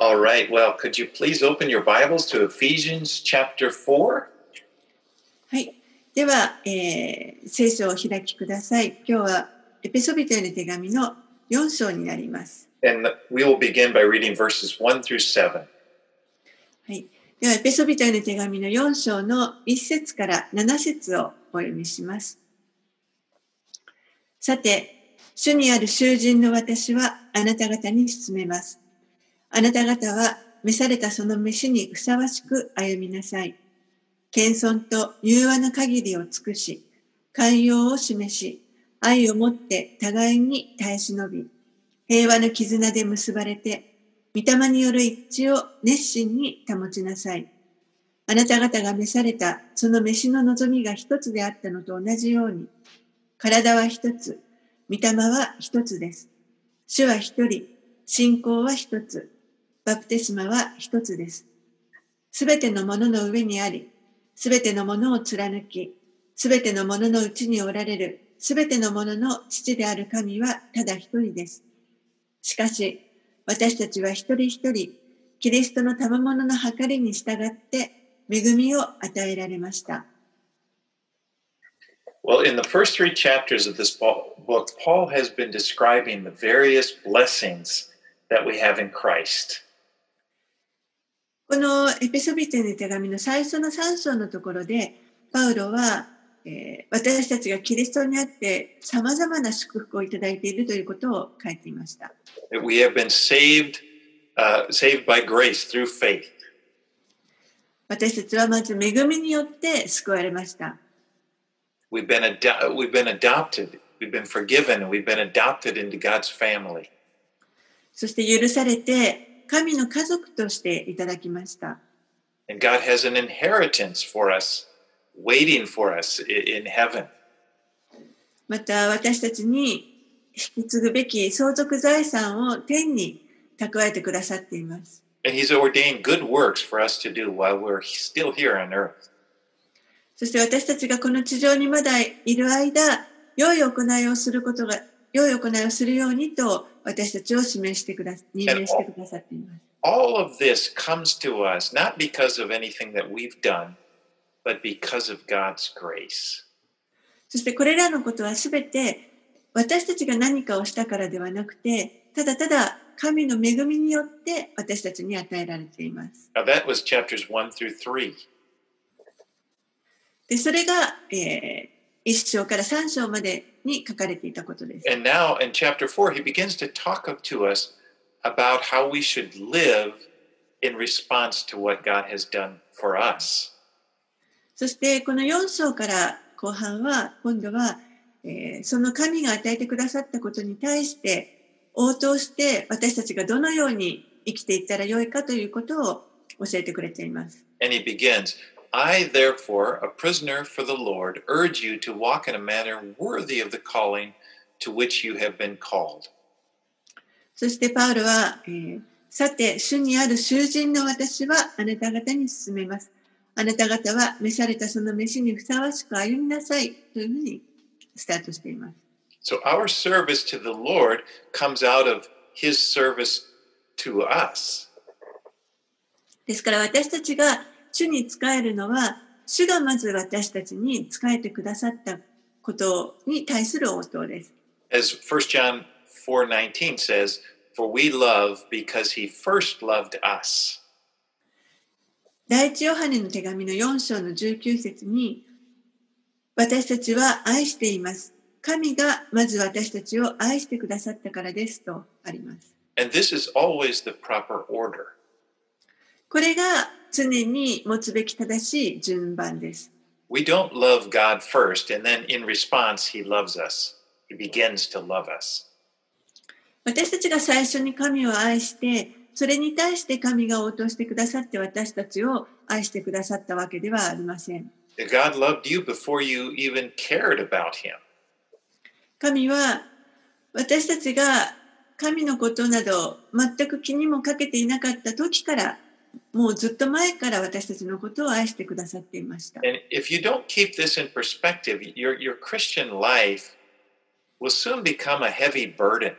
All right, well, could you please open your Bibles to Ephesians chapter 4? はい。では、えー聖書をお開きください。今日はエペソビトへの手紙の4章になります。And we will begin by reading verses 1 through 7. はい。では、エペソビトへの手紙の4章の1節から7節をお読みします。さて、主にある囚人の私はあなた方に進めます。あなた方は召されたその飯にふさわしく歩みなさい。謙遜と柔和な限りを尽くし、寛容を示し、愛をもって互いに耐え忍び、平和の絆で結ばれて、御霊による一致を熱心に保ちなさい。あなた方が召されたその飯の望みが一つであったのと同じように、体は一つ、御霊は一つです。主は一人、信仰は一つ、バプテスマは一つです。すべてのものの上にあり、すべてのものを貫き、すべてのもののうちにおられる、すべてのものの父である神はただ一人です。しかし、私たちは一人一人、キリストの賜物の計りに従って、恵みを与えられました。Well, in the first three chapters of this bo- book, Paul has been describing the various blessings that we have in Christ. このエペソビテの手紙の最初の3章のところでパウロは、えー、私たちがキリストにあってさまざまな祝福をいただいているということを書いていました。私たちはまず恵みによって救われました。そして許されて神の家族としていただきました。And God has an inheritance for us, waiting for us in heaven. また私たちに引き継ぐべき相続財産を天に蓄えてくださっています。And He's ordained good works for us to do while we're still here on earth. そして私たちがこの地上にまだいる間、良い行いをすることが、良い行いをするようにと私たちを指名してくだ、任命してくださっています。All of this comes to us not because of anything that we've done, but because of God's grace. そしてこれらのことはすべて私たちが何かをしたからではなくて、ただただ神の恵みによって私たちに与えられています。Now, that was chapters 1 through 3. で、それが、えー、1章から3章までに書かれていたことです。And now in chapter 4, he begins to talk up to us about how we should live in response to what God has done for us. そしてこの4章から後半は今度は、えーその神が与えてくださったことに対して応答して私たちがどのように生きていったらよいかということを教えてくれています。And he begins, I, therefore, a prisoner for the Lord, urge you to walk in a manner worthy of the calling to which you have been called. そしてパウロは、えーさて、主にある囚人の私はあなた方に進めます。あなた方は召されたその飯にふさわしく歩みなさいというふうにスタートしています。So our service to the Lord comes out of his service to us. ですから私たちが主に仕えるのは、主がまず私たちに仕えてくださったことに対する応答です。As 1 John 4:19 says, for we love because he first loved us. 第一ヨハネの手紙の4章の19節に、私たちは愛しています。神がまず私たちを愛してくださったからですとあります。And this is always the proper order. これが常に持つべき正しい順番です。We don't love God first, and then in response, he loves us. He begins to love us. 私たちが最初に神を愛して、それに対して神が応答してくださって私たちを愛してくださったわけではありません。God loved you before you even cared about him. 神は私たちが神のことなど全く気にもかけていなかった時からもうずっと前から私たちのことを愛してくださっていました。And if you don't keep this in perspective, your, your Christian life will soon become a heavy burden.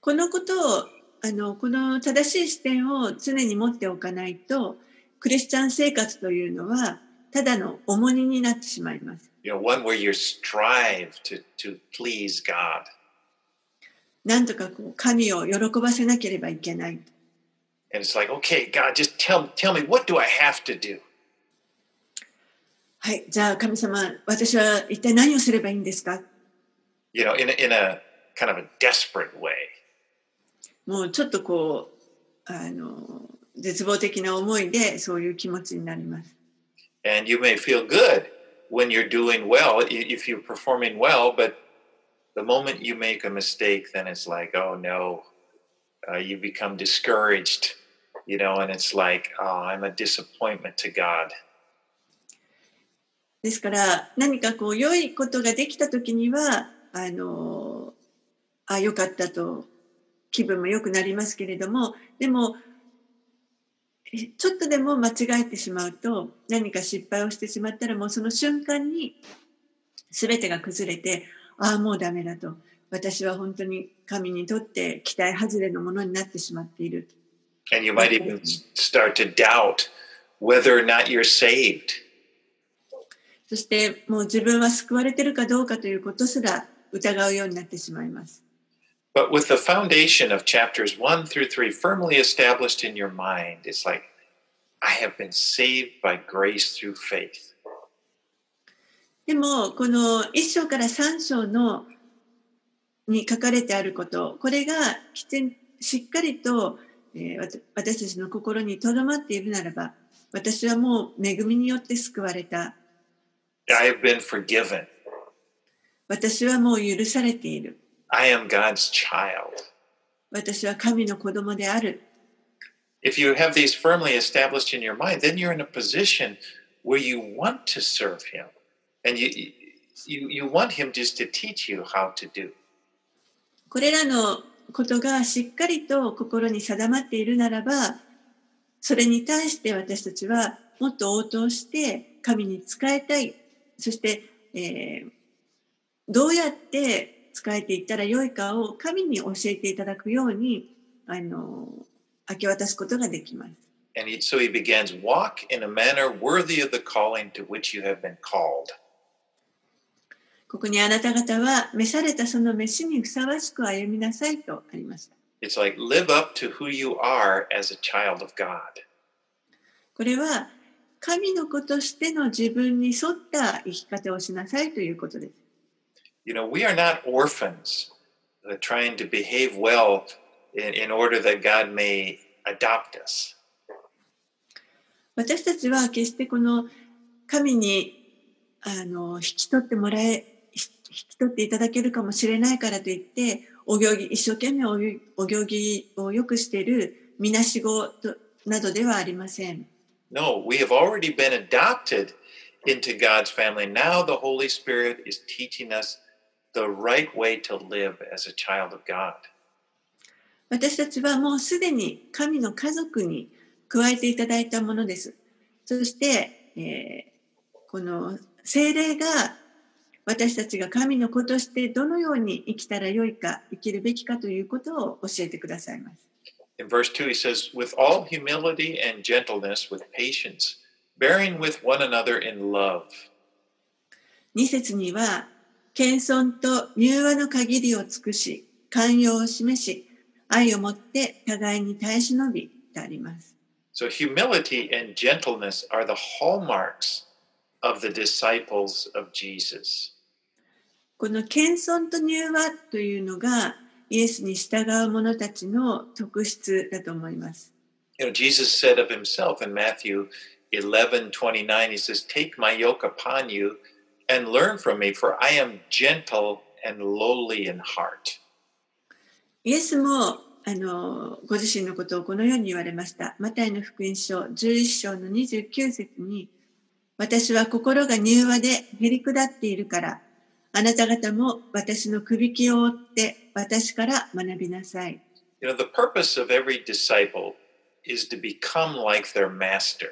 このことをあのこの正しい視点を常に持っておかないとクリスチャン生活というのはただの重荷になってしまいます。You know, one where you strive to, to please God. なんとかこう神を喜ばせなければいけない。And it's like, okay, God, just tell, tell me, what do I have to do? はい、じゃあ神様、私は一体何をすればいいんですか You know, in a, in a kind of a desperate way. もうちょっとこう、あの、絶望的な思いでそういう気持ちになります。 And you may feel good when you're doing well, i- if you're performing well, but the moment you make a mistake, then it's like, oh no, uh, you become discouraged, You know, and it's like, oh, I'm a disappointment to God. ですから何かこう良いことができた時にはあのあ良かったと気分も良くなりますけれどもでもちょっとでも間違えてしまうと何か失敗をしてしまったらもうその瞬間に全てが崩れてああもうダメだと私は本当に神にとって期待外れのものになってしまっている And you might even start to doubt whether or not you're saved. そしてもう自分は救われてるかどうかということすら疑うようになってしまいます。But with the foundation of chapters one through three firmly established in your mind, it's like, I have been saved by grace through faith. でもこの1章から3章のに書かれてあることこれがきちんしっかりと、私たちの心にとどまっているならば私はもう恵みによって救われた I have been forgiven. 私はもう許されている I am God's child. 私は神の子供である If you have these firmly established in your mind, then you're in a position where you want to serve Him, and you you you want Him just to teach you how to do. これらのことがしっかりと心に定まっているならばそれに対して私たちはもっと応答して神に仕えたいそして、えーどうやって仕えていったらよいかを神に教えていただくようにあの明け渡すことができます。And so he begins, walk in a manner worthy of the calling to which you have been called. ここにあなた方は召されたその召しにふさわしく歩みなさいとありました。It's like live up to who you are as a child of God. これは神の子としての自分に沿った生き方をしなさいということです。You know, we are not orphans uh, trying to behave well in, in order that God may adopt us. 私たちは決してこの神にあの引き取ってもらえき取っていただけるかもしれないからといってお行儀一生懸命お行儀を良くしているみなしごとなどではありません。No, we have already been adopted into God's family. Now the Holy Spirit is teaching us the right way to live as a child of God. 私たちはもうすでに神の家族に加えていただいたものです。そして、えーこの精霊が私たちが神の子としてどのように生きたらよいか、生きるべきかということを教えてくださいます。In verse 2, he says, With all humility and gentleness, with patience, bearing with one another in love. 2節には、謙遜と柔和の限りを尽くし、寛容を示し、愛をもって互いに耐え忍びとあります。So, humility and gentleness are the hallmarks of the disciples of Jesus. この謙遜と柔和というのがイエスに従う者たちの特質だと思います。You know, Jesus said of himself in Matthew 11 29, he says, Take my yoke upon you and learn from me, for I am gentle and lowly in heart. イエスもあのご自身のことをこのように言われました。マタイの福音書11章の29節に私は心が柔和でへり下っているからあなた方も私のくびきを追って私から学びなさい。You know, the purpose of every disciple is to become like their master.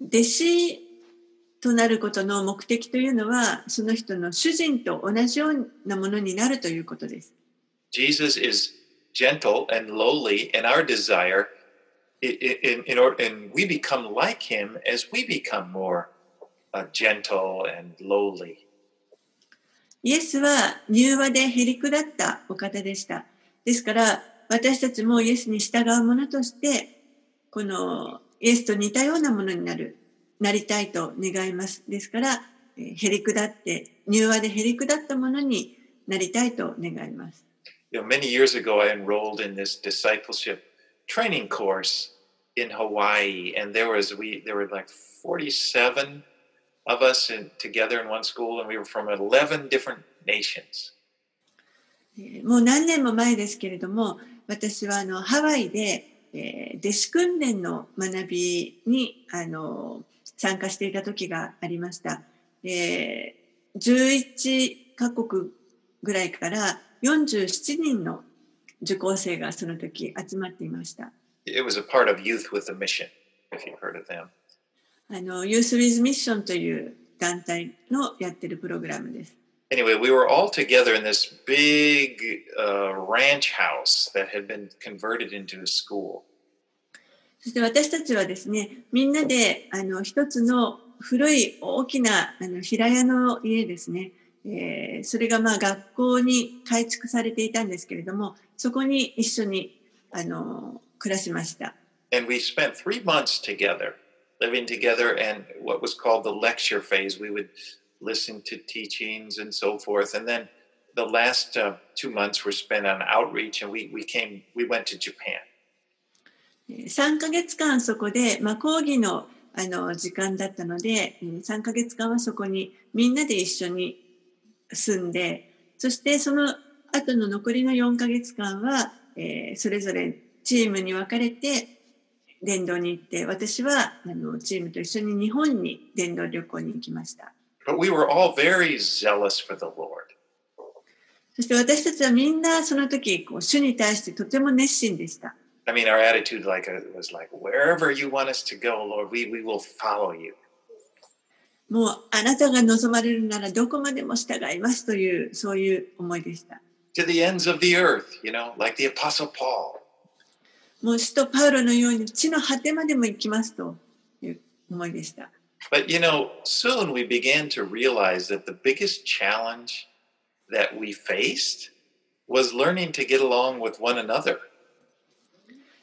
弟子となることの目的というのはその人の主人と同じようなものになるということです。Jesus is gentle and lowly, and our desire, in, in, in order, and we become like him as we become more uh, gentle and lowly. イエスは柔和でへりくだったお方でした。ですから、私たちもイエスに従う者として、このイエスと似たようなものになる、なりたいと願います。ですから、へりくだって、柔和でへりくだったものになりたいと願います。You know, many years ago, I enrolled in this discipleship training course in Hawaii, and there was we there were like 47 of us in, together in one school, and we were from 11 different nations. えーもう何年も前ですけれども、私はあのハワイで、えー弟子訓練の学びにあの参加していた時がありました。えー11カ国ぐらいから47人の受講生がその時集まっていました。It was a part of Youth with a Mission, if you've heard of them. あの Youth with Mission という団体のやってるプログラムです。Anyway, we were all together in this big uh, ranch house that had been converted into a school. そして私たちはですね、みんなであの一つの古い大きなあの平屋の家ですね、えーそれがまあ学校に改築されていたんですけれども、そこに一緒にあの暮らしました。And we spent three months together, living together, and what was called the lecture phase. We would listen to teachings and so forth. And then the last uh, two months were spent on outreach, and we, we came, we went to Japan. 3ヶ月間そこで、まあ、講義のあの時間だったので、3ヶ月間はそこにみんなで一緒に住んで、そしてその後の残りの4ヶ月間は、えーそれぞれチームに分かれて伝道に行って、私はあのチームと一緒に日本に伝道旅行に行きました。But we were all very zealous for the Lord. そして私たちはみんなその時、こう主に対してとても熱心でした。I mean, our attitude like uh was like, wherever you want us to go, Lord, we, we will follow you. もうあなたが望まれるならどこまでも従いますというそういう思いでした。To the ends of the earth, you know, like the Apostle Paul. もう使徒パウロのように地の果てまでも行きますという思いでした。But you know, soon we began to realize that the biggest challenge that we faced was learning to get along with one another,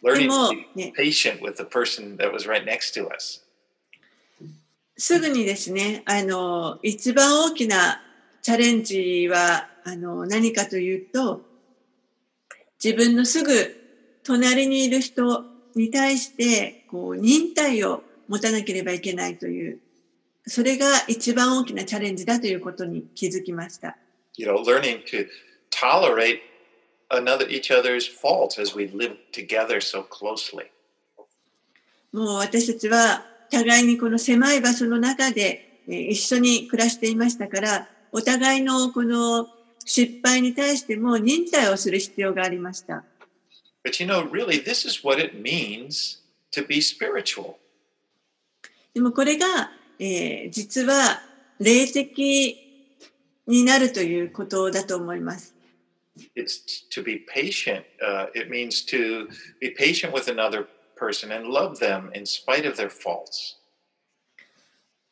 learning to be patient with the person that was right next to us. すぐにですね、あの、一番大きなチャレンジはあの何かというと、自分のすぐ隣にいる人に対してこう忍耐を持たなければいけないという、それが一番大きなチャレンジだということに気づきました。You know, learning to tolerate another each other's faults as we live together so closely. もう私たちは互いにこの狭い場所の中でえー一緒に暮らしていましたから、お互いのこの失敗に対しても忍耐をする必要がありました。But you know, really, this is what it means to be spiritual. でもこれが、えー実は霊的になるということだと思います。It's to be patient. Uh, it means to be patient with another person and love them in spite of their faults.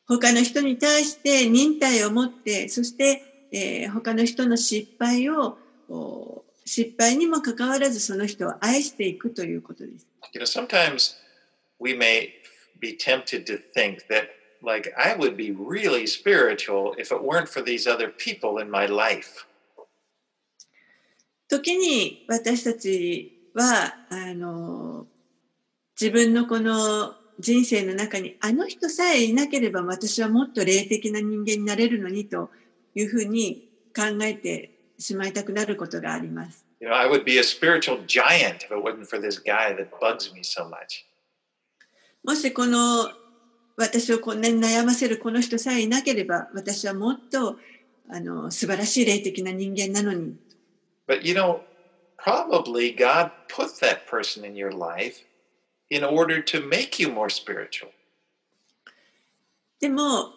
他の人に対して忍耐を持って、そして、えー他の人の失敗を、お失敗にもかかわらずその人を愛していくということです。You know, sometimes we may be tempted to think that, like, I would be really spiritual if it weren't for these other people in my life. 時に私たちは、あの、自分のこの人生の中に、あの人さえいなければ私はもっと霊的な人間になれるのにというふうに考えてしまいたくなることがあります。You know, I would be a spiritual giant if it wasn't for this guy that bugs me so much. もしこの私をこんなに悩ませるこの人さえいなければ私はもっとあの素晴らしい霊的な人間なのに But you know, probably God put that person in your life in order to make you more spiritual. でも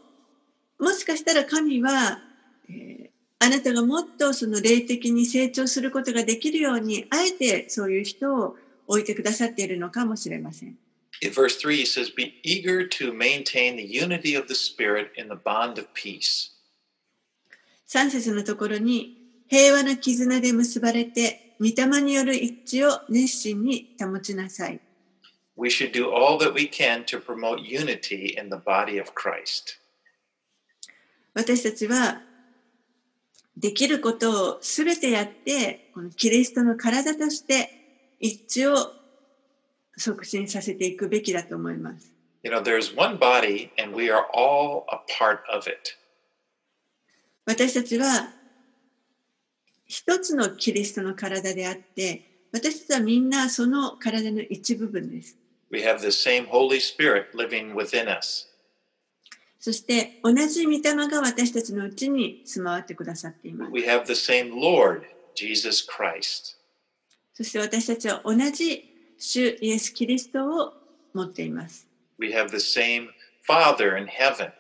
もしかしたら神は、えーあなたがもっとその霊的に成長することができるように、あえてそういう人を置いてくださっているのかもしれません。In verse 3, he says, Be eager to maintain the unity of the Spirit in the bond of peace. 3節のところに、平和な絆で結ばれて、御霊による一致を熱心に保ちなさい。We should do all that we can to promote unity in the body of Christ. 私たちは、できることをすべてやって、このキリストの体として一致を促進させていくべきだと思います。You know, there's one body and we are all a part of it. 私たちは一つのキリストの体であって、私たちはみんなその体の一部分です。We have the same Holy Spirit living within us. そして同じ御霊が私たちのうちに住まわってくださっています。We have the same Lord, Jesus Christ. そして私たちは同じ主イエス・キリストを持っています。We have the same Father in heaven.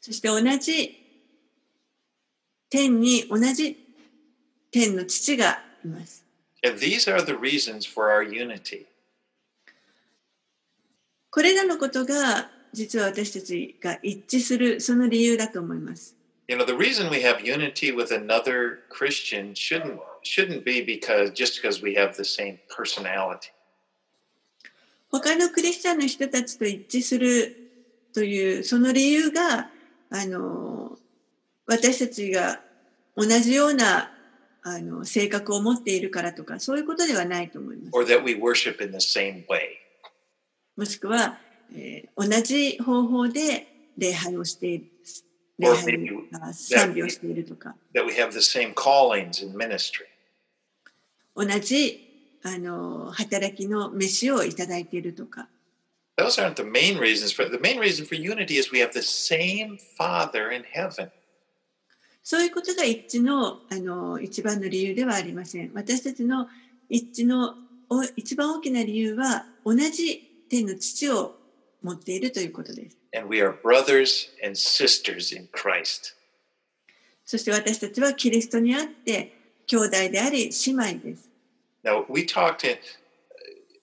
そして同じ天に同じ天の父がいます。And these are the reasons for our unity. これらのことが実は私たちが一致するその理由だと思います。You know, the reason we have unity with another Christian shouldn't shouldn't be because just because we have the same personality. 他のクリスチャンの人たちと一致するというその理由があの私たちが同じようなあの性格を持っているからとかそういうことではないと思います。or that we worship in the same way. もしくは、えー同じ方法で礼拝をしている礼拝にあ賛美をしているとか that we have the same callings in ministry. 同じあの働きの飯をいただいているとか Those aren't the main reasons for the main reason for unity is we have the same Father in heaven. そういうことが一致のあの一番の理由ではありません。私たちの一致のお一番大きな理由は同じ天の父を持っているということです。And we are brothers and sisters in Christ. そして私たちはキリストにあって兄弟であり姉妹です。Now we talked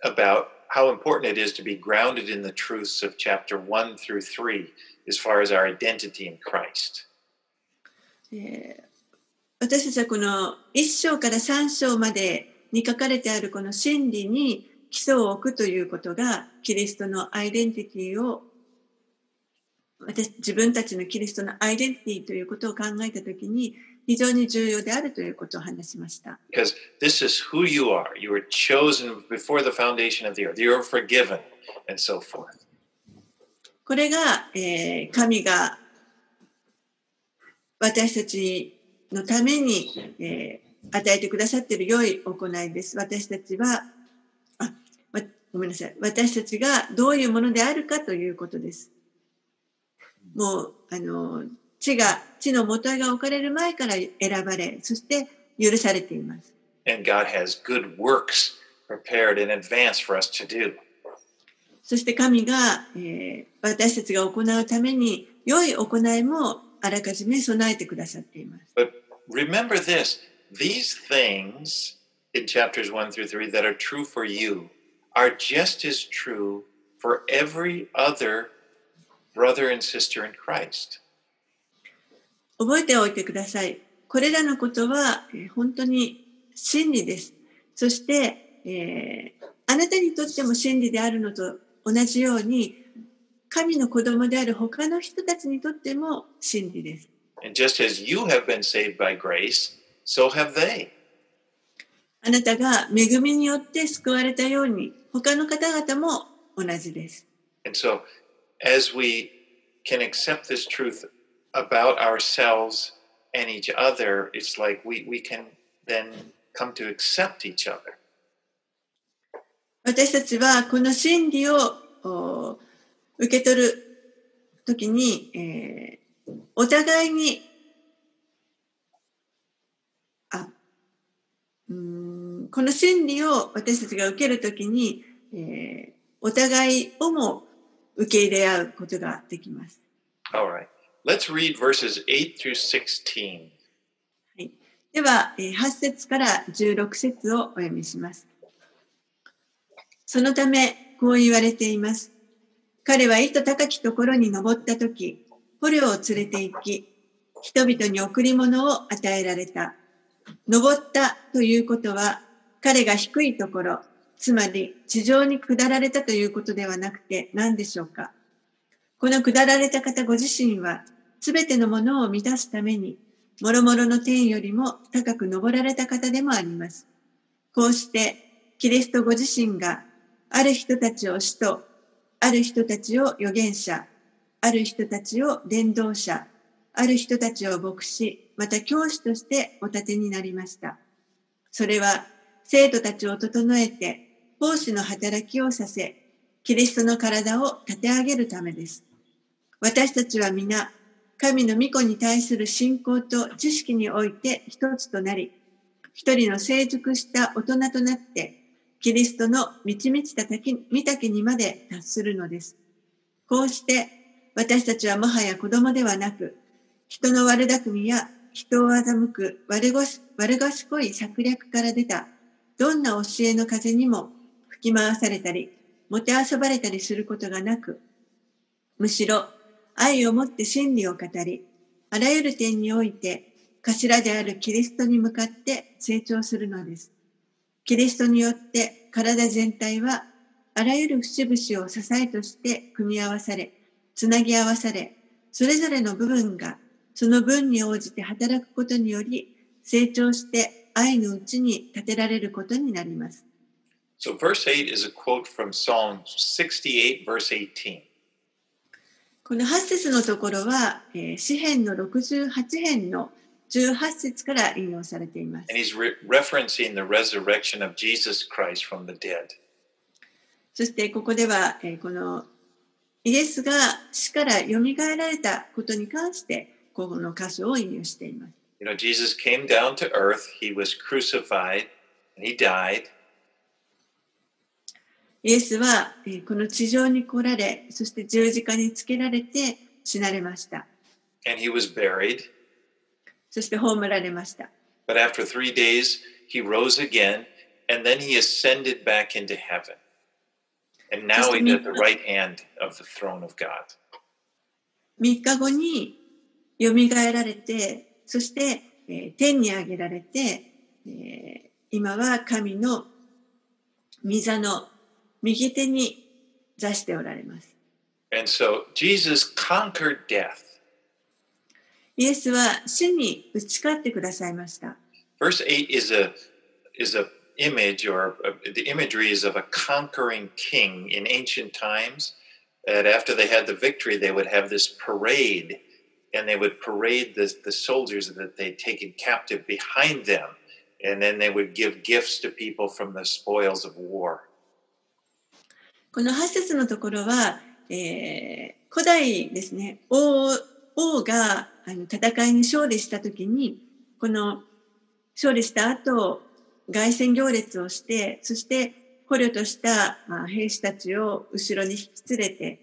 about how important it is to be grounded in the truths of chapter 1 through 3 as far as our identity in Christ. えー私たちはこの1章から3章までに書かれてあるこの真理に基礎を置くということがキリストのアイデンティティを私自分たちのキリストのアイデンティティということを考えたときに非常に重要であるということを話しました。Because this is who you are. You were chosen before the foundation of the earth. You are forgiven, and so forth. これが、えー神が私たちのために、えー与えてくださっている良い行いです。私たちはごめんなさい私たちがどういうものであるかということです。もうあの地が地のもとが置かれる前から選ばれそして許されています。そして神が、えー、私たちが行うために良い行いもあらかじめ備えてくださっています。But remember this these things in chapters 1 through 3 that are true for you. are just as true for every other brother and sister in Christ. 覚えておいてください。これらのことは、えー本当に真理です。そして、えーあなたにとっても真理であるのと同じように、神の子供である他の人たちにとっても真理です。 And just as you have been saved by grace, so have they. あなたが恵みによって救われたように、他の方々も同じです。And so, as we can accept this truth about ourselves and each other, it's like we, we can then come to accept each other. 私たちはこの真理をお受け取るときに、えーお互いにあうーんこの真理を私たちが受けるときに、えーお互いをも受け入れ合うことができます。All right. Let's read verses 8 through 16. では、えー8節から16節をお読みします。そのため、こう言われています。彼は糸高きところに登ったとき、捕虜を連れて行き、人々に贈り物を与えられた。登ったということは、彼が低いところ、つまり地上に下られたということではなくて何でしょうか？この下られた方ご自身は、すべてのものを満たすために、もろもろの天よりも高く登られた方でもあります。こうして、キリストご自身が、ある人たちを使徒、ある人たちを預言者、ある人たちを伝道者、ある人たちを牧師、また教師としてお立てになりました。それは、生徒たちを整えて、奉仕の働きをさせ、キリストの体を立て上げるためです。私たちは皆、神の御子に対する信仰と知識において一つとなり、一人の成熟した大人となって、キリストの満ち満ちた滝御岳にまで達するのです。こうして、私たちはもはや子供ではなく、人の悪巧みや人を欺く悪ごし悪賢い策略から出たどんな教えの風にも吹き回されたり、もてあそばれたりすることがなく、むしろ愛をもって真理を語り、あらゆる点において頭であるキリストに向かって成長するのです。キリストによって体全体はあらゆる節々を支えとして組み合わされ、つなぎ合わされ、それぞれの部分がその分に応じて働くことにより成長して愛のうちに立てられることになります。So, verse 8 is a quote from Psalm 68, verse 18. この8節のところは、えー詩編の68編の18節から引用されています。And he's re- referencing the resurrection of Jesus Christ from the dead. そしてここでは、えーこのイエスが死から蘇られたことに関して、この箇所を引用しています。You know, Jesus came down to earth, he was crucified, and he died. イエスは、えーこの地上に来られ、そして十字架につけられて死なれました。 and he was buried. そして葬られました。 But after three days, he rose again, and then he ascended back into heaven. And now he's at the right hand of the throne of God. 3日後に蘇られて、 そして、えー天に上げられて、えー今は神の御座の右手に座しておられます。And so Jesus conquered death. イエスは死に打ち勝ってくださいました。Verse 8 is a is a image or uh the imagery is of a conquering king in ancient times. And after they had the victory, they would have this parade and they would parade the, the soldiers that they'd taken captive behind them. And then they would give gifts to people from the spoils of war. この8節のところは、えー古代ですね、王王があの戦いに勝利したときに、この勝利した後、凱旋行列をして、そして捕虜とした兵士たちを後ろに引き連れて、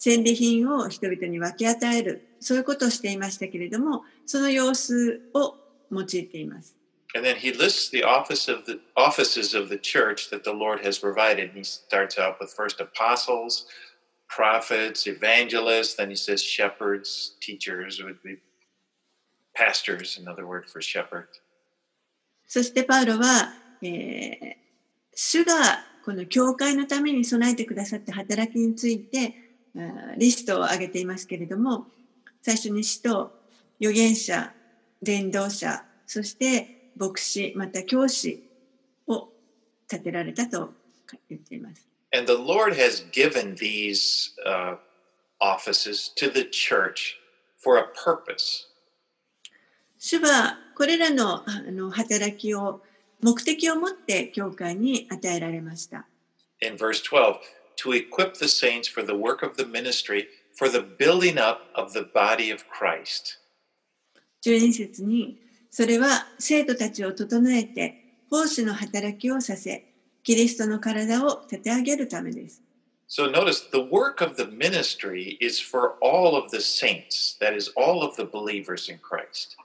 戦利品を人々に分け与える、そういうことをしていましたけれども、その様子を用いています。And then he lists the office of the offices of the church that the Lord has provided. He starts out with first apostles, prophets, evangelists, then he says shepherds, teachers would be pastors, another word for shepherd. そしてパウロは、えー主がこの教会のために備えてくださった働きについて、リストを挙げていますけれども、最初に使徒、預言者、伝道者、そして牧師、また教師を立てられたと言っています。And the Lord has given these uh, offices to the church for a purpose. 主はこれらのあの働きを目的を持って教会に与えられました。In verse 12, to equip the saints for the work of the ministry, for the building up of the body of Christ. 12節に、それは生徒たちを整えて、奉仕の働きをさせ、キリストの体を立て上げるためです。So notice the work of the ministry is for all of the saints, that is, all of the believers in Christ.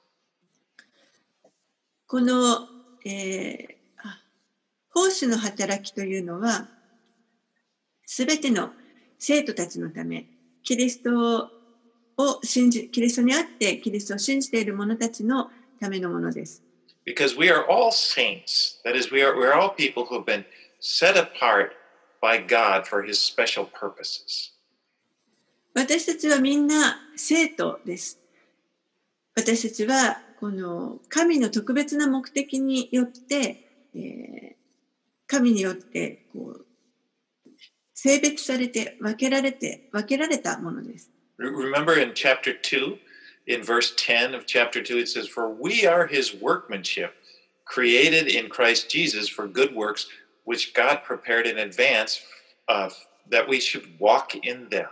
この、えー、奉仕の働きというのは、すべての生徒たちのため、キリストを信じ、キリストにあってキリストを信じている者たちのためのものです。Because we are all saints. That is, we are, we are all people who have been set apart by God for his special purposes. 私たちはみんな生徒です。私たちはこの神の特別な目的によって、えー、神によってこう性別されて分けられて分けられたものです。Remember in chapter 2, in verse 10 of chapter 2, it says, For we are his workmanship, created in Christ Jesus for good works, which God prepared in advance uh, that we should walk in them.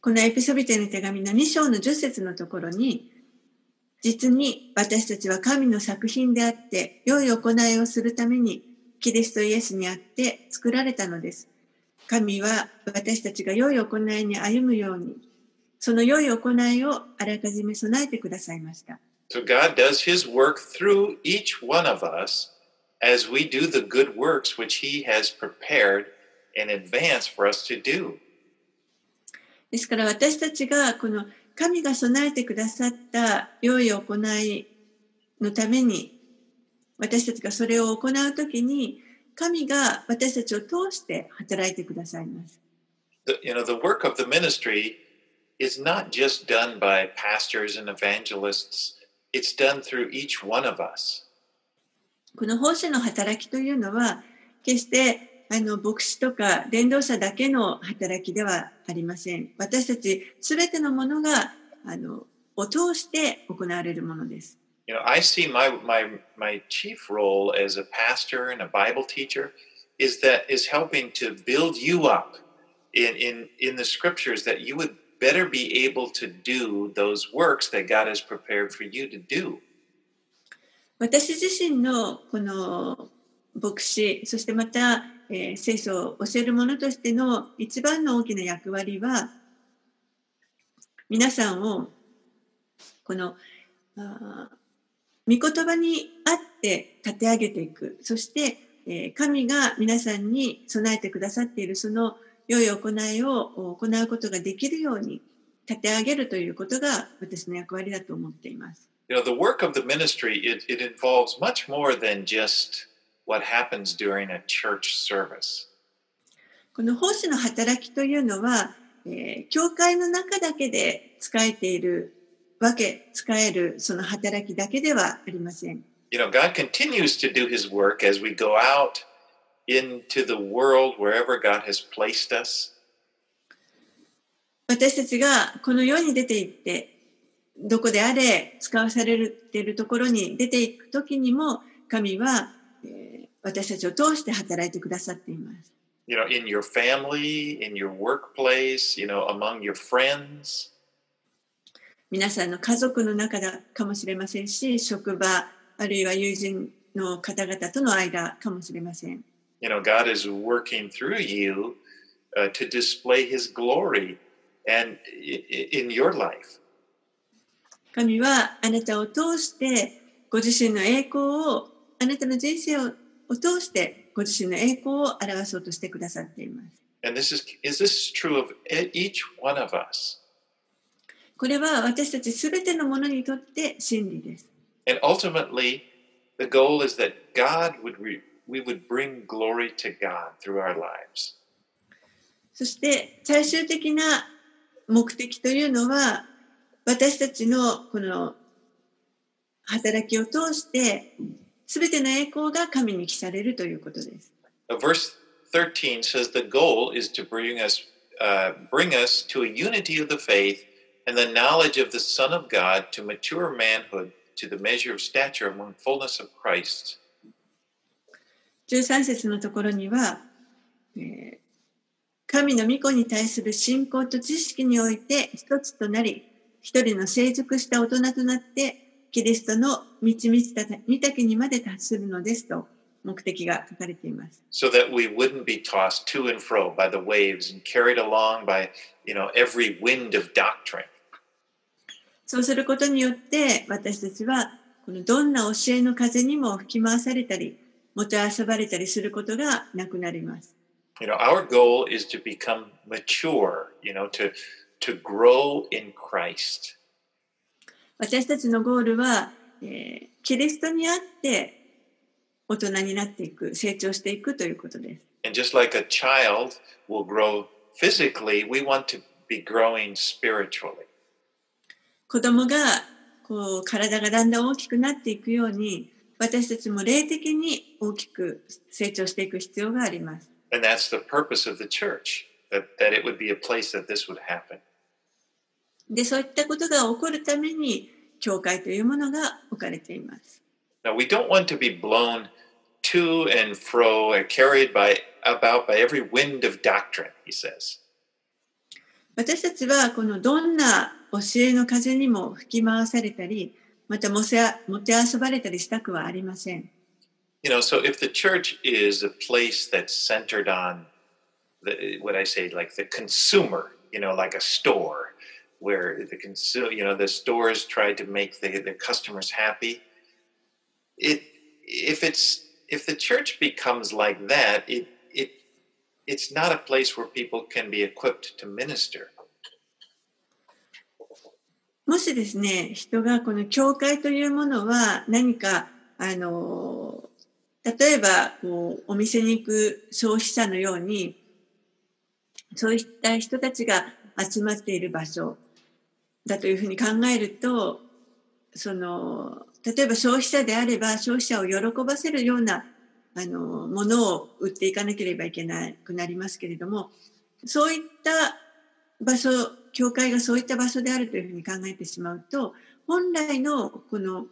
このエピソビテの手紙の2章の10節のところに、実に私たちは神の作品であって、良い行いをするために、キリストイエスにあって作られたのです。神は私たちが良い行いに歩むように、その良い行いをあらかじめ備えてくださいました。So God does His work through each one of us as we do the good works which He has prepared in advance for us to do. ですから私たちがこの神が備えてくださった良い行いのために私たちがそれを行うときに神が私たちを通して働いてくださいます。The, you know, the work of the ministry is not just done by pastors and evangelists, it's done through each one of us. この奉仕の働きというのは、決してあの牧師とか伝道者だけの働きではありません。私たちすべてのものがあのを通して行われるものです。You know, I see my, my, my chief role as a pastor and a Bible teacher is that is helping to build you up in, in, in the scriptures that you would better be able to do those works that God has prepared for you to do. 私自身のこの牧師、そしてまた、えー、聖書を教える者としての一番の大きな役割は、皆さんをこのあ 御言葉にあって立て上げていく。そして、え神が皆さんに備えてくださっているその良い行いを行うことができるように立て上げるということが私の役割だと思っています。You know, the work of the ministry, it, it involves much more than just what happens during a church service. この奉仕の働きというのは、えー、教会の中だけで使えているわけ、使えるその働きだけではありません。You know, God continues to do His work as we go out into the world wherever God has placed us. 私たちがこの世に出て行って、どこであれ使わされているところに出ていくときにも、神は、えー、私たちを通して働いてくださっています。You know, in your family, in your workplace, you know, among your friends. 皆さんの家族の中だかもしれませんし、職場、あるいは友人の方々との間かもしれません。You know, God is working through you、uh, to display His glory and in your life. 神はあなたを通してご自身の栄光を、あなたの人生を通してご自身の栄光を表そうとしてくださっています。And this is, is this true of each one of us? これは私たちすべてのものにとって真理です。And ultimately, the goal is that God would re, we would bring glory to God through our lives. そして最終的な目的というのは私たちのこの働きを通してすべての栄光が神に記されるということです。Verse 13 says the goal is to bring us, uh, bring us to a unity of the faith and the knowledge of the Son of God to mature manhood to the measure of stature among fullness of Christ. 13節のところには、えー、神の御子に対する信仰と知識において一つとなり、一人の成熟した大人となって、キリストの満ち満ちた御岳にまで達するのですと目的が書かれています。So that we wouldn't be tossed to and fro by the waves and carried along by, you know, every wind of doctrine. そうすることによって私たちはこのどんな教えの風にも吹き回されたり、もてあそばれたりすることがなくなります。You know, our goal is to become mature, you know, to to grow in Christ. 私たちのゴールは、えーキリストにあって大人になっていく、成長していくということです。And just like a child will grow physically, we want to be growing spiritually. 子供がこう体がだんだん大きくなっていくように、私たちも霊的に大きく成長していく必要があります。And that's the purpose of the church, that, that it would be a place that this would happen. で、そういったことが起こるために、教会というものが置かれています。Now, we don't want to be blown to and fro and carried by about by every wind of doctrine, he says. 私たちはこのどんな教えの風にも吹き回されたり、またもせあもてあそばれたりしたくはありません。You know, so if the church is a place that's centered on the, what I say, like the consumer, you know, like a store, where the consumer, you know, the stores try to make the, the customers happy. It, if it's, if the church becomes like that, it, it, it's not a place where people can be equipped to minister. もしですね、人がこの教会というものは何か、あの、例えばこうお店に行く消費者のように、そういった人たちが集まっている場所だというふうに考えると、その、例えば消費者であれば消費者を喜ばせるようなあのものを売っていかなければいけなくなりますけれども、そういった場所、教会がそういった場所であるというふうに考えてしまうと、本来のこの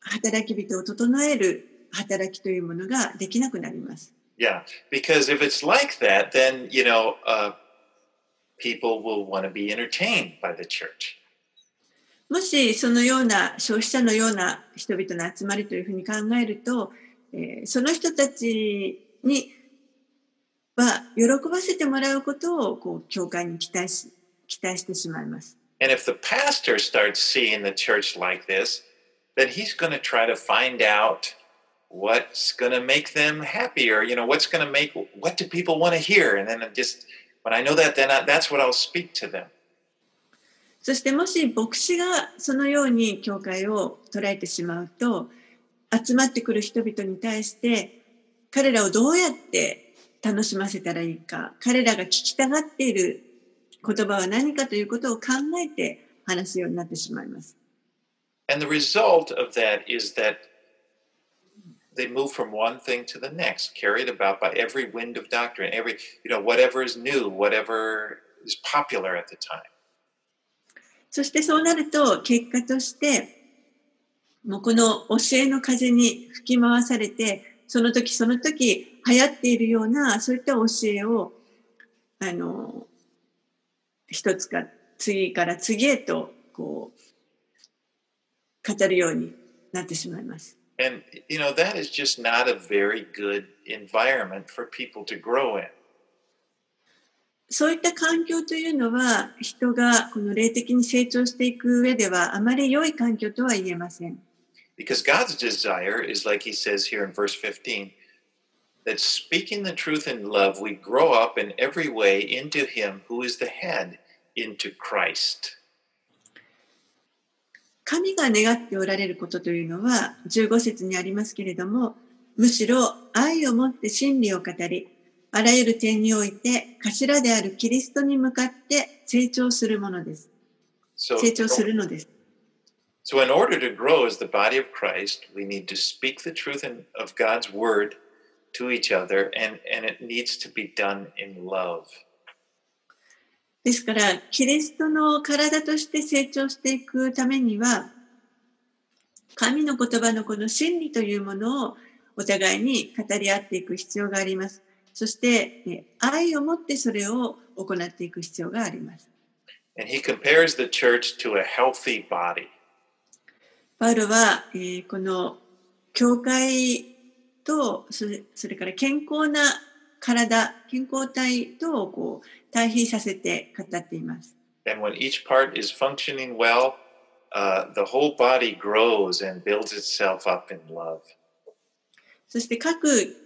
働き人を整える働きというものができなくなります。Yeah, because if it's like that, then you know, uh, people will want to be entertained by the church. もしそのような消費者のような人々の集まりというふうに考えると、えーその人たちには喜ばせてもらうことをこう教会に期待し期待してしまいます。And if the pastor starts seeing the church like this, then he's going to try to find out what's going to make them happy or, you know, what's going to make, what do people want to hear? And then just, when I know that, then I, that's what I'll speak to them. そしてもし牧師がそのように教会を捉えてしまうと集まってくる人々に対して彼らをどうやって楽しませたらいいか彼らが聞きたがっている言葉は何かということを考えて話すようになってしまいます。And the result of that is that they move from one thing to the next, carried about by every wind of doctrine, every, you know, whatever is new, whatever is popular at the time. そしてそうなると結果としてもうこの教えの風に吹き回されてその時その時流行っているようなそういった教えをあの一つか次から次へとこう語るようになってしまいます。And, you know, that is just not a very good environment for people to grow in. そういった環境というのは人がこの霊的に成長していく上ではあまり良い環境とは言えません。Because God's desire is, like he says here in verse 15, that speaking the truth in love, we grow up in every way into him who is the head, into Christ. 神が願っておられることというのは15節にありますけれどもむしろ愛をもって真理を語りあらゆる点において頭であるキリストに向かって成長するものです So, 成長するのです so in order to grow as the body of Christ, we need to speak the truth in, of God's word to each other, and, and it needs to be done in love. ですからキリストの体として成長していくためには神の言葉のこの真理というものをお互いに語り合っていく必要がありますそしてえ愛を持ってそれを行っていく必要があります And he compares the church to a healthy body. パウロは、えーこの教会とそれそれから健康な体健康体とこう対比させて語っています。And when each part is functioning well, uh, the whole body grows and builds itself up in love. そして各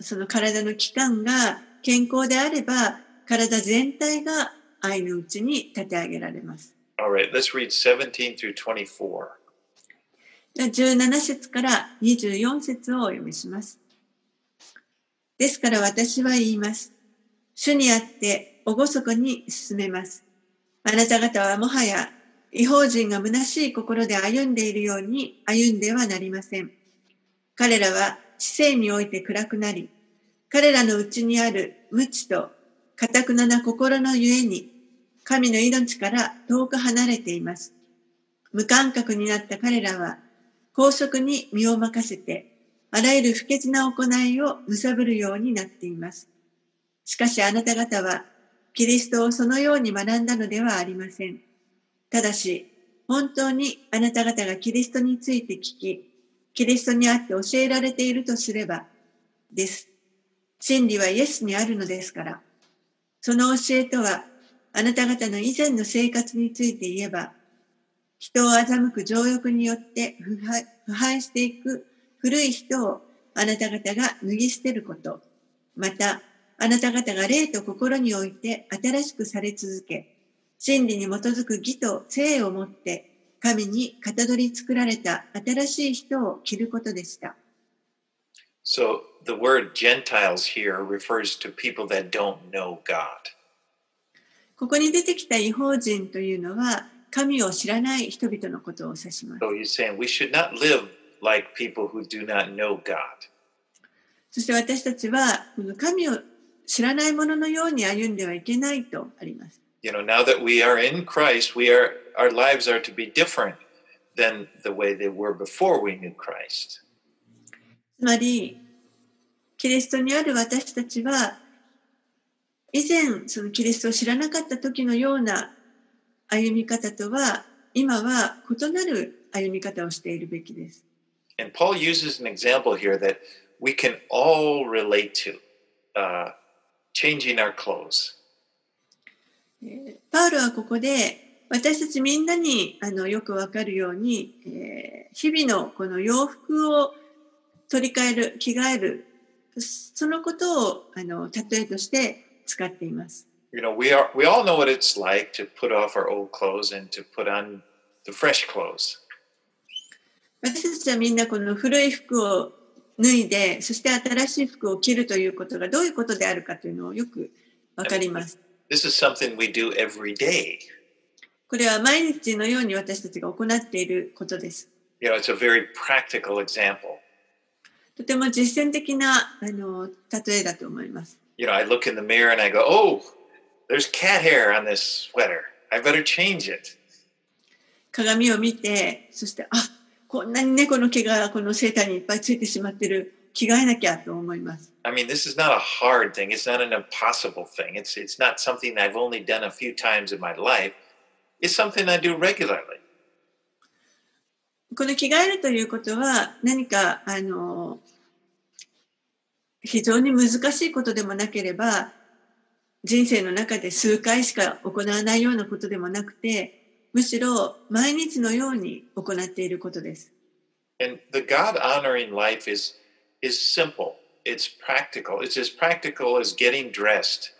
その体の器官が健康であれば、体全体が愛のうちに立て上げられます。All right, let's read 17 through 24. 17節から24節をお読みします。ですから私は言います。主にあって厳かに進めます。あなた方はもはや違法人が虚しい心で歩んでいるように歩んではなりません。彼らは知性において暗くなり、彼らのうちにある無知と堅くなな心のゆえに、神の命から遠く離れています。無感覚になった彼らは、高速に身を任せて、あらゆる不潔な行いを貪るようになっています。しかしあなた方は、キリストをそのように学んだのではありません。ただし、本当にあなた方がキリストについて聞き、キリストにあって教えられているとすれば、です。真理はイエスにあるのですから。その教えとは、あなた方の以前の生活について言えば、人を欺く情欲によって腐敗腐敗していく古い人をあなた方が脱ぎ捨てること、また、あなた方が霊と心において新しくされ続け、真理に基づく義と性をもって、神にかたどり作られた新しい人を着ることでした。So the word Gentiles here refers to people that don't know God. ここに出てきた違法人というのは、神を知らない人々のことを指します。So he's saying we should not live like people who do not know God. そして私たちは、この神を知らない者のように歩んではいけないとあります。You know, now that we are in Christ, we are our lives are to be different than the way they were before we knew Christ. つまり、キリストにある私たちは、以前、そのキリストを知らなかった時のような歩み方とは、今は異なる歩み方をしているべきです。And Paul uses an example here that we can all relate to uh, changing our clothes. えーパウロはここで、私たちみんなにあのよくわかるように、えー日々のこの洋服を取り替える、着替える、そのことをあの例えとして使っています。You know, we are we all know what it's like to put off our old clothes and to put on the fresh clothes. 私たちはみんなこの古い服を脱いで、そして新しい服を着るということがどういうことであるかというのをよくわかります。This is something we do every day. これは毎日のように私たちが行っていることです。You know, it's a very practical example. とても実践的なあの例えだと思います。You know, I look in the mirror and I go, "Oh, there's cat hair on this sweater. I better change it." 鏡を見て、そして、あこんなに猫の毛がこのセーターにいっぱいついてしまってる。着替えなきゃと思います。I mean, this is not a hard thing. It's not an impossible thing. It's it's not something I've only done a few times in my life. It's something I do regularly. この着替えるということは何かあの非常に難しいことでもなければ人生の中で数回しか行わないようなことでもなくてむしろ毎日のように行っていることです。And the God honoring life is is simple. It's practical. It's as practical as getting dressed.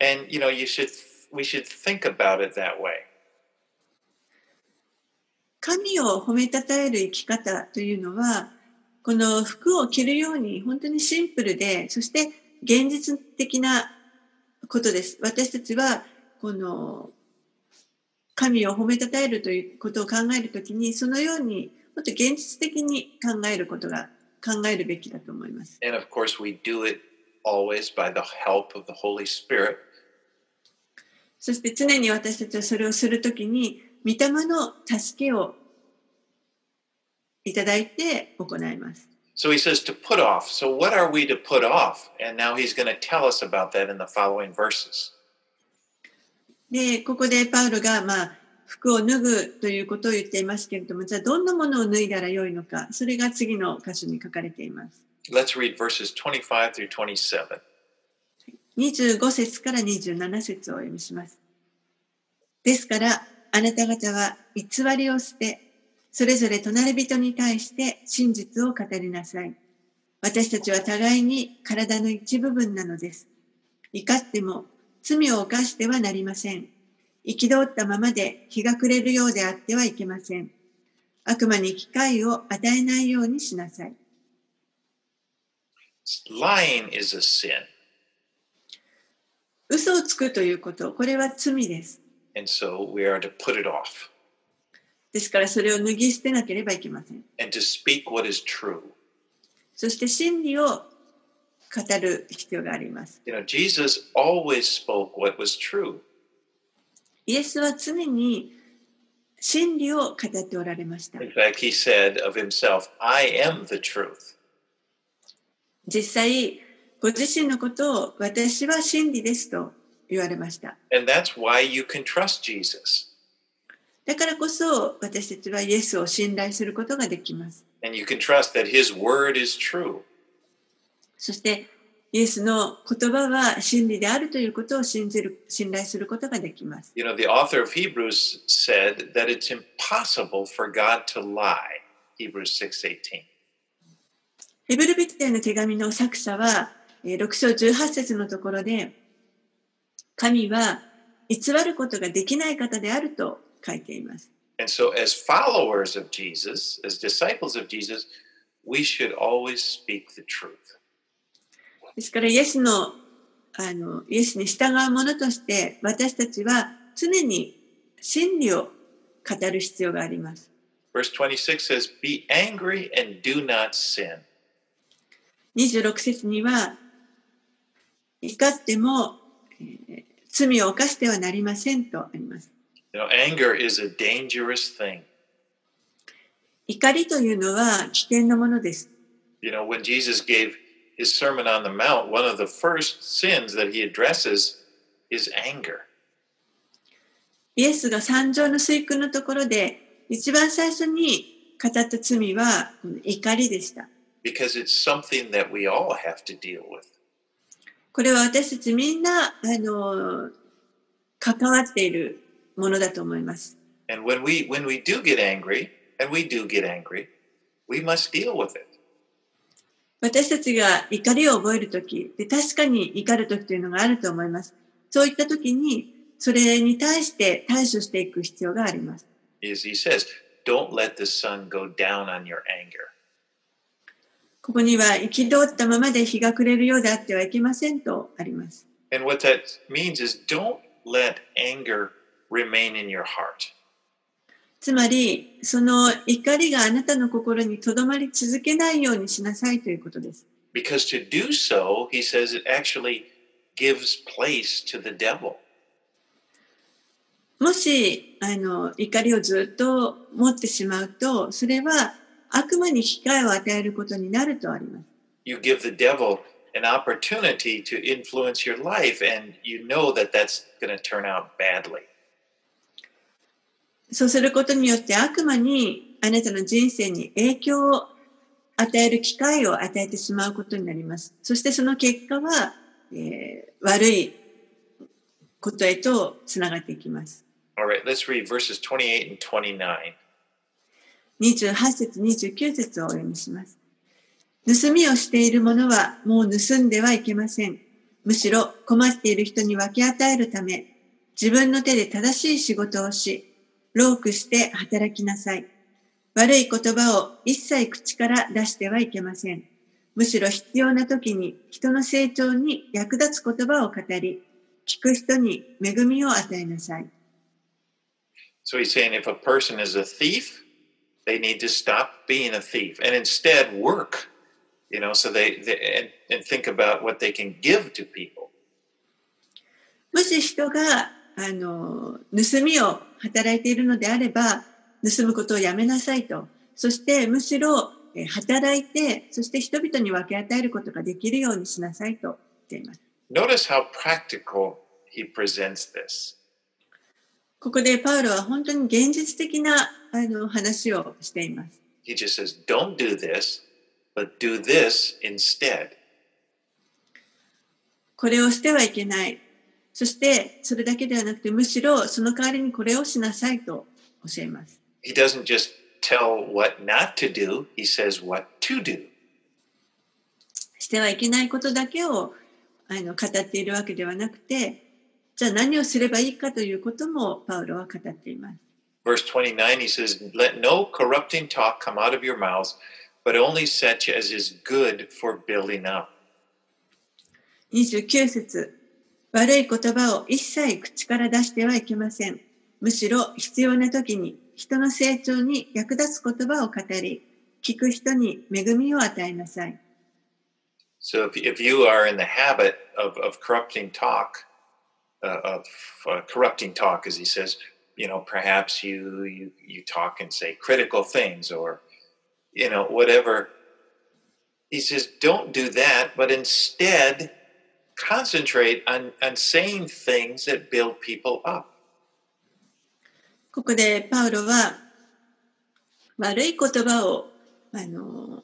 And you know, you should we should think about it that way. 神を褒めたたえる生き方というのはこの服を着るように本当にシンプルでそして現実的なことです。私たちはこの神を褒めたたえるということを考えるときにそのようにもっと現実的に考えることが考えるべきだと思います。And of course, we do it always by the help of the Holy Spirit. そして常に私たちはそれをするときに御霊の助けをいただいて行います。So he says to put off. So what are we to put off? And now he's going to tell us about that in the following verses. で、ここでパウロが、まあ、服を脱ぐということを言っていますけれども、じゃあどんなものを脱いだらよいのか、それが次の箇所に書かれています。Let's read verses 25 through 27. 25節から27節をお読みします。ですから、あなた方は偽りを捨て、それぞれ隣人に対して真実を語りなさい。私たちは互いに体の一部分なのです。怒っても罪を犯してはなりません。憤ったままで日が暮れるようであってはいけません。悪魔に機会を与えないようにしなさい。Lying is a sin. 嘘をつくということ、これは罪です。And so we are to put it off ですからそれを脱ぎ捨てなければいけません。and to speak what is true. そして真理を語る必要があります。You know, Jesus always spoke what was true. イエスは常に真理を語っておられました。In fact, he said of himself, I am the truth. 実際、ご自身のことを私は真理ですと言われました。And that's why you can trust Jesus. だからこそ私たちはイエスを信頼することができます。And you can trust that his word is true. そしてイエスの言葉は真理であるということを信じる、信頼することができます。You know, the author of Hebrews said that it's impossible for God to lie. Hebrews 6:18. ヘブルビテへの手紙の作者は、えー6章18節のところで、神は偽ることができない方であると書いています。And so as followers of Jesus, as disciples of Jesus, we should always speak the truth. ですから、イエスの、あの、イエスに従う者として、私たちは常に真理を語る必要があります。Verse 26 says, Be angry and do not sin. 26節には、怒っても、えー罪を犯してはなりませんとあります。You know, anger is a dangerous thing. 怒りというのは危険なものです。You know, when Jesus gave his Sermon on the Mount, one of the first sins that he addresses is anger. イエスが三条の水訓のところで一番最初に語った罪は怒りでした。because it's something that we all have to deal with. これは私たちみんな、あの、関わっているものだと思います。私たちが怒りを覚える時き、確かに怒る時というのがあると思います。そういった時に、それに対して対処していく必要があります。ここには、憤ったままで日が暮れるようであってはいけませんとあります。And what that means is don't let anger remain in your heart. つまり、その怒りがあなたの心にとどまり続けないようにしなさいということです。 Because to do so, he says, it actually gives place to the devil. もし、あの、怒りをずっと持ってしまうと、それは悪魔に機会を与えることになるとあります。 You give the devil an opportunity to influence your life, and you know that that's going to turn out badly. そうすることによって悪魔にあなたの人生に影響を与える機会を与えてしまうことになります。そしてその結果は、えー悪いことへとつながっていきます。All right, let's read verses 28 and 29. 28節29節をお読みします。盗みをしている者はもう盗んではいけません。むしろ困っている人に分け与えるため、自分の手で正しい仕事をし、労苦して働きなさい。悪い言葉を一切口から出してはいけません。むしろ必要な時に人の成長に役立つ言葉を語り、聞く人に恵みを与えなさい。So he's saying if a person is a thief, they need to stop being a thief and instead work, you know, so they, they and, and think about what they can give to people. もし人が、あの、盗みを働いているのであれば、盗むことをやめなさいと。そして、むしろ、えー働いて、そして人々に分け与えることができるようにしなさいと言っています。Notice how practical he presents this. ここでパウロは本当に現実的なあの話をしています。He just says, don't do this, but do this instead. これをしてはいけない。そしてそれだけではなくてむしろその代わりにこれをしなさいと教えます。He doesn't just tell what not to do, he says what to do. してはいけないことだけをあの語っているわけではなくてじゃあ何をすればいいかということもパウロは語っています。Verse 29, he says, Let no corrupting talk come out of your mouths, but only such as is good for building up. 29節悪い言葉を一切口から出してはいけません。むしろ必要な時に人の成長に役立つ言葉を語り、聞く人に恵みを与えなさい。So if, if you are in the habit of, of corrupting talk, uh, of uh, corrupting talk, as he says, you know, perhaps you, you you talk and say critical things or, you know, whatever. He says, don't do that, but instead concentrate on, on saying things that build people up. ここでパウロは悪い言葉をあの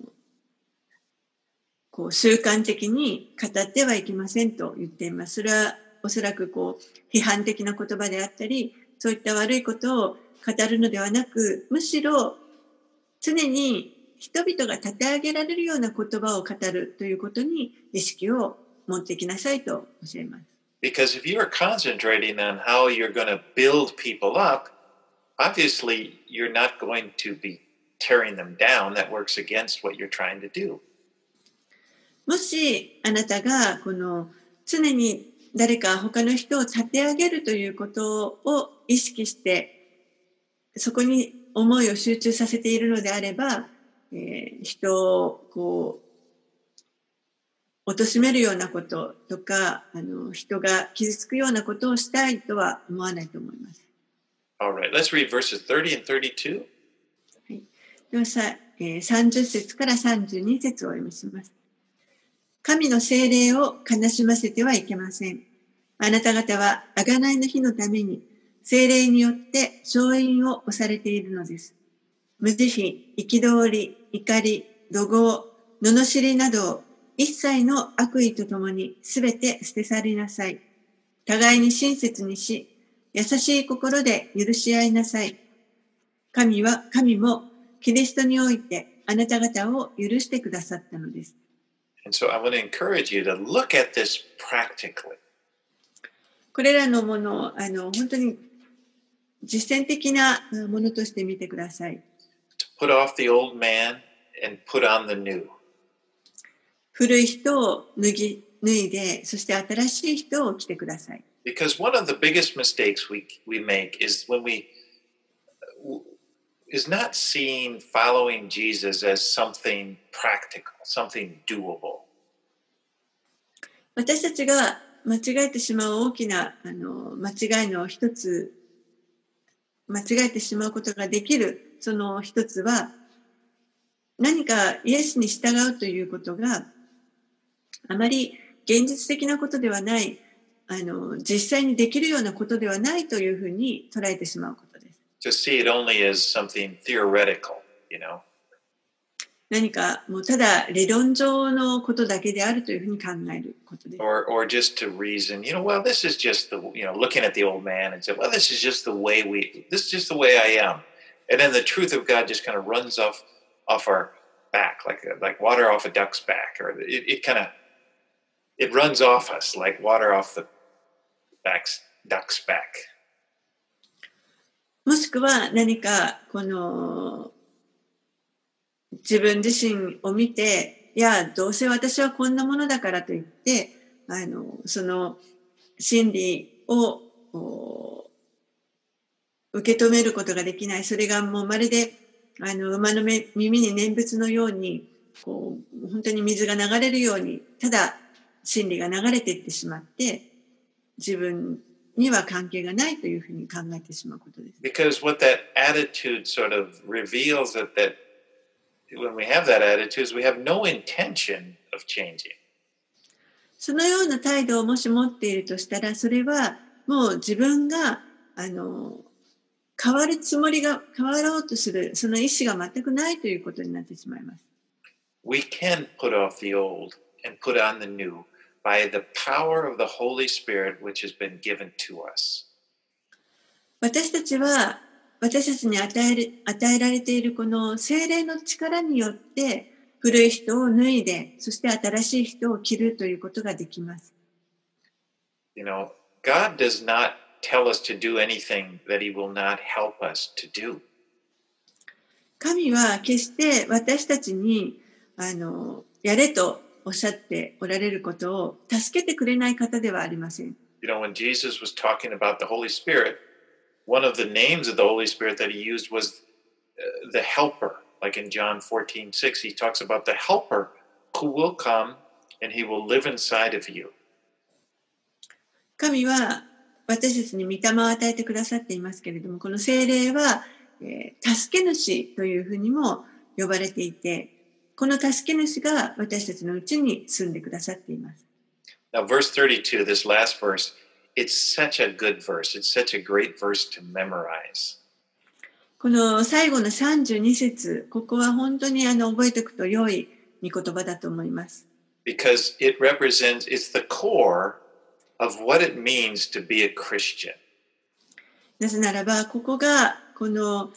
こう習慣的に語ってはいけませんと言っています。それはおそらくこう批判的な言葉であったり、そういった悪いことを語るのではなく、むしろ常に人々が立て上げられるような言葉を語るということに意識を持ってきなさいと教えます。Because if you are concentrating on how you're going to build people up, obviously you're not going to be tearing them down. That works against what you're trying to do. もしあなたがこの常に誰か他の人を立て上げるということを意識してそこに思いを集中させているのであれば、えー人をこう貶めるようなこととかあの人が傷つくようなことをしたいとは思わないと思います。All right, let's read verses 30 and 32. ではさ、えー30節から32節をお読みします。神の精霊を悲しませてはいけません。あなた方は贖いの日のために精霊によって勝因を押されているのです。無慈悲、憤り、怒り、怒号、罵りなどを一切の悪意とともにすべて捨て去りなさい。互いに親切にし、優しい心で許し合いなさい。神は、神もキリストにおいてあなた方を許してくださったのです。And so I want to encourage you to look at this practically. これらのものをあの本当に実践的なものとして見てください。To put off the old man and put on the new. 古い人を脱ぎ脱いで、そして新しい人を着てください。Because one of the biggest mistakes we, we make is when we is not seeing following Jesus as something practical, something doable. 私たちが間違えてしまう大きなあの間違いの一つ、間違えてしまうことができるその一つは、何かイエスに従うということがあまり現実的なことではない、あの実際にできるようなことではないというふうに捉えてしまうことです。To see it only as something theoretical, you know. 何かもうただ理論上のことだけであるというふうに考えることです。Or or just to reason, you know, well, this is just the you know, looking at the old man and say, well, this is just the way we this is just the way I am. And then the truth of God just kind of runs off off our back like like water off a duck's back or it, it kind of it runs off us like water off the back's duck's back. もしくは何かこの自分自身を見て、いや、どうせ私はこんなものだからと言って、あの、その真理を受け止めることができない。それがもうまるで、あの、馬の目耳に念仏のように、こう、本当に水が流れるように、ただ真理が流れていってしまって、自分には関係がないというふうに考えてしまうことです。Because what that attitude sort of reveals that that when we have that attitude is we have no intention of changing. そのような態度をもし持っているとしたら、それはもう自分があの変わるつもりが変わろうとする、その意思が全くないということになってしまいます。We can put off the old and put on the new, by the power of the Holy Spirit which has been given to us. 私たちは私たちに与える与えられているこの精霊の力によって古い人を脱いでそして新しい人を着るということができます。You know, God does not tell us to do anything that He will not help us to do. 神は決して私たちにあのやれとおっしゃっておられることを助けてくれない方ではありません。You know, when Jesus was talking about the Holy Spirit, one of the names of the Holy Spirit that He used was uh, the Helper. Like in John 14 6, He talks about the Helper who will come and He will live inside of you. 神は私たちに御霊を与えてくださっていますけれども、この精霊は、えー助け主というふうにも呼ばれていて、この助け主が私たちのうちに住んでくださっています。Now, verse 32, this last verse, it's such a good verse. It's such a great verse to memorize. この最後の32節、ここは本当にあの覚えておくと良い御言葉だと思います。because it represents it's the core of what it means to be a Christian. なぜならば、ここがこの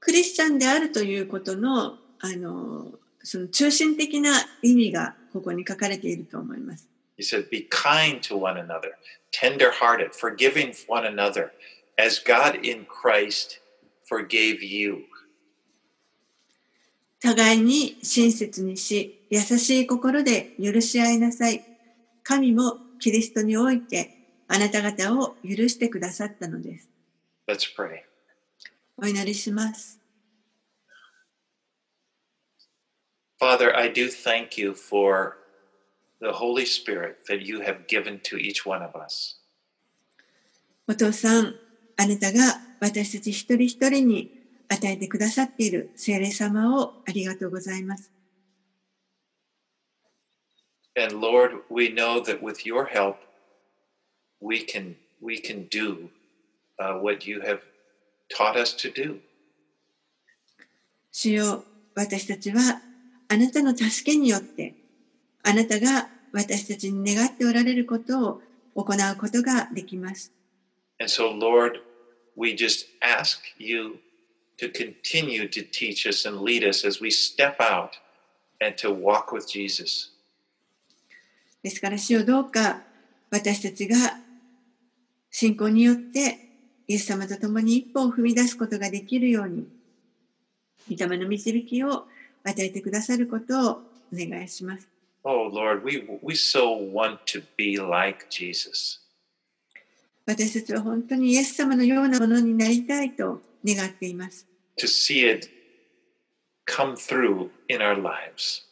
クリスチャンであるということのあのその中心的な意味がここに書かれていると思います。He said, Be kind to one another, tender hearted, forgiving one another, as God in Christ forgave you. 互いに親切にし、優しい心で許し合いなさい。神もキリストにおいてあなた方を許してくださったのです。Let's pray. お祈りします。Father, I do thank you for the Holy Spirit that you have given to each one of us. お父さん、あなたが私たち一人一人に与えてくださっている聖霊様をありがとうございます。And Lord, we know that with your help, we can we can do uh, what you have taught us to do. 主よ私たちはあなたの助けによってあなたが私たちに願っておられることを行うことができます。And so, Lord, we just ask you to continue to teach us and lead us as we step out and to walk with Jesus. ですから主よどうか私たちが信仰によってイエス様と共に一歩を踏み出すことができるように御霊の導きを与えてくださることをお願いします。Oh, Lord, we, we so want to be like Jesus. 私たちは本当にイエス様のようなものになりたいと願っています。to see it come through in our lives.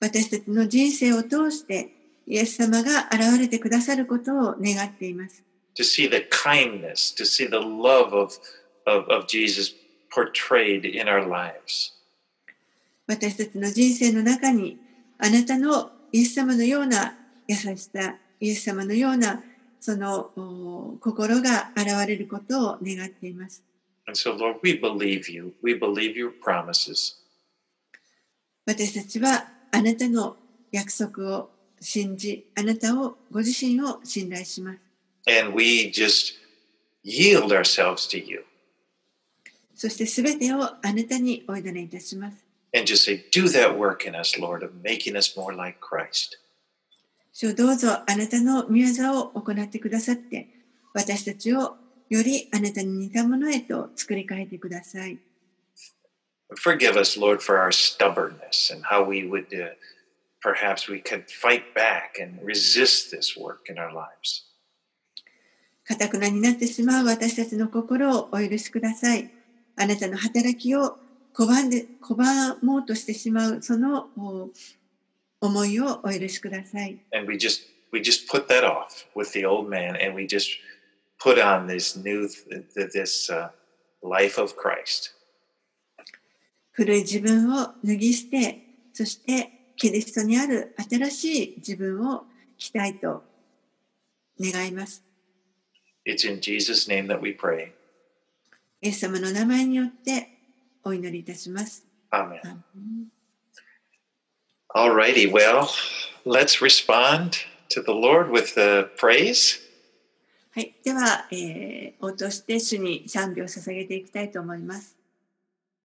私たちの人生を通してイエス様が現れてくださることを願っています。To see the kindness, to see the love of, of, of Jesus portrayed in our lives. 私たちの人生の中にあなたのイエス様のような優しさ、イエス様のようなそのお心が現れることを願っています。And so, Lord, we believe you. We believe your promises. 私たちはあなたの約束を信じ、あなたをご自身を信頼します。And we just yield ourselves to you そしてすべてをあなたにお委ねいたします。and just say, Do that work in us, Lord, of making us more like Christ. 主をどうぞあなたの御業を行ってくださって、私たちをよりあなたに似たものへと作り変えてください。 Forgive us, Lord, for our stubbornness and how we would uh, perhaps we could fight back and resist this work in our lives. かたくなになってしまう私たちの心をお許しください。あなたの働きを 拒んで、拒もうとしてしまう、そのお思いをお許しください。and we just we just put that off with the old man and we just put on this new th- this uh, life of christ 古い自分を脱ぎ捨て、そしてキリストにある新しい自分を着たいと願います。it's in jesus name that we pray イエス様の名前によってお祈りいたします。amen Alrighty, well, let's respond to the Lord with the praise. はい、では、えー、応答して主に賛美を捧げていきたいと思います。